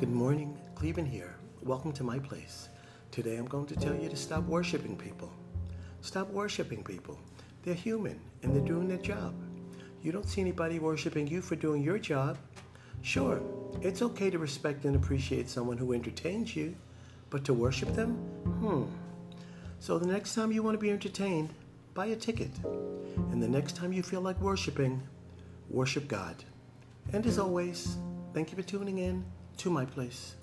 Good morning, Clevin here. Welcome to my place. Today I'm going to tell you to stop worshiping people. Stop worshiping people. They're human and they're doing their job. You don't see anybody worshiping you for doing your job. Sure, it's okay to respect and appreciate someone who entertains you, but to worship them? Hmm. So the next time you want to be entertained, buy a ticket. And the next time you feel like worshiping, worship God. And as always, thank you for tuning in to my place.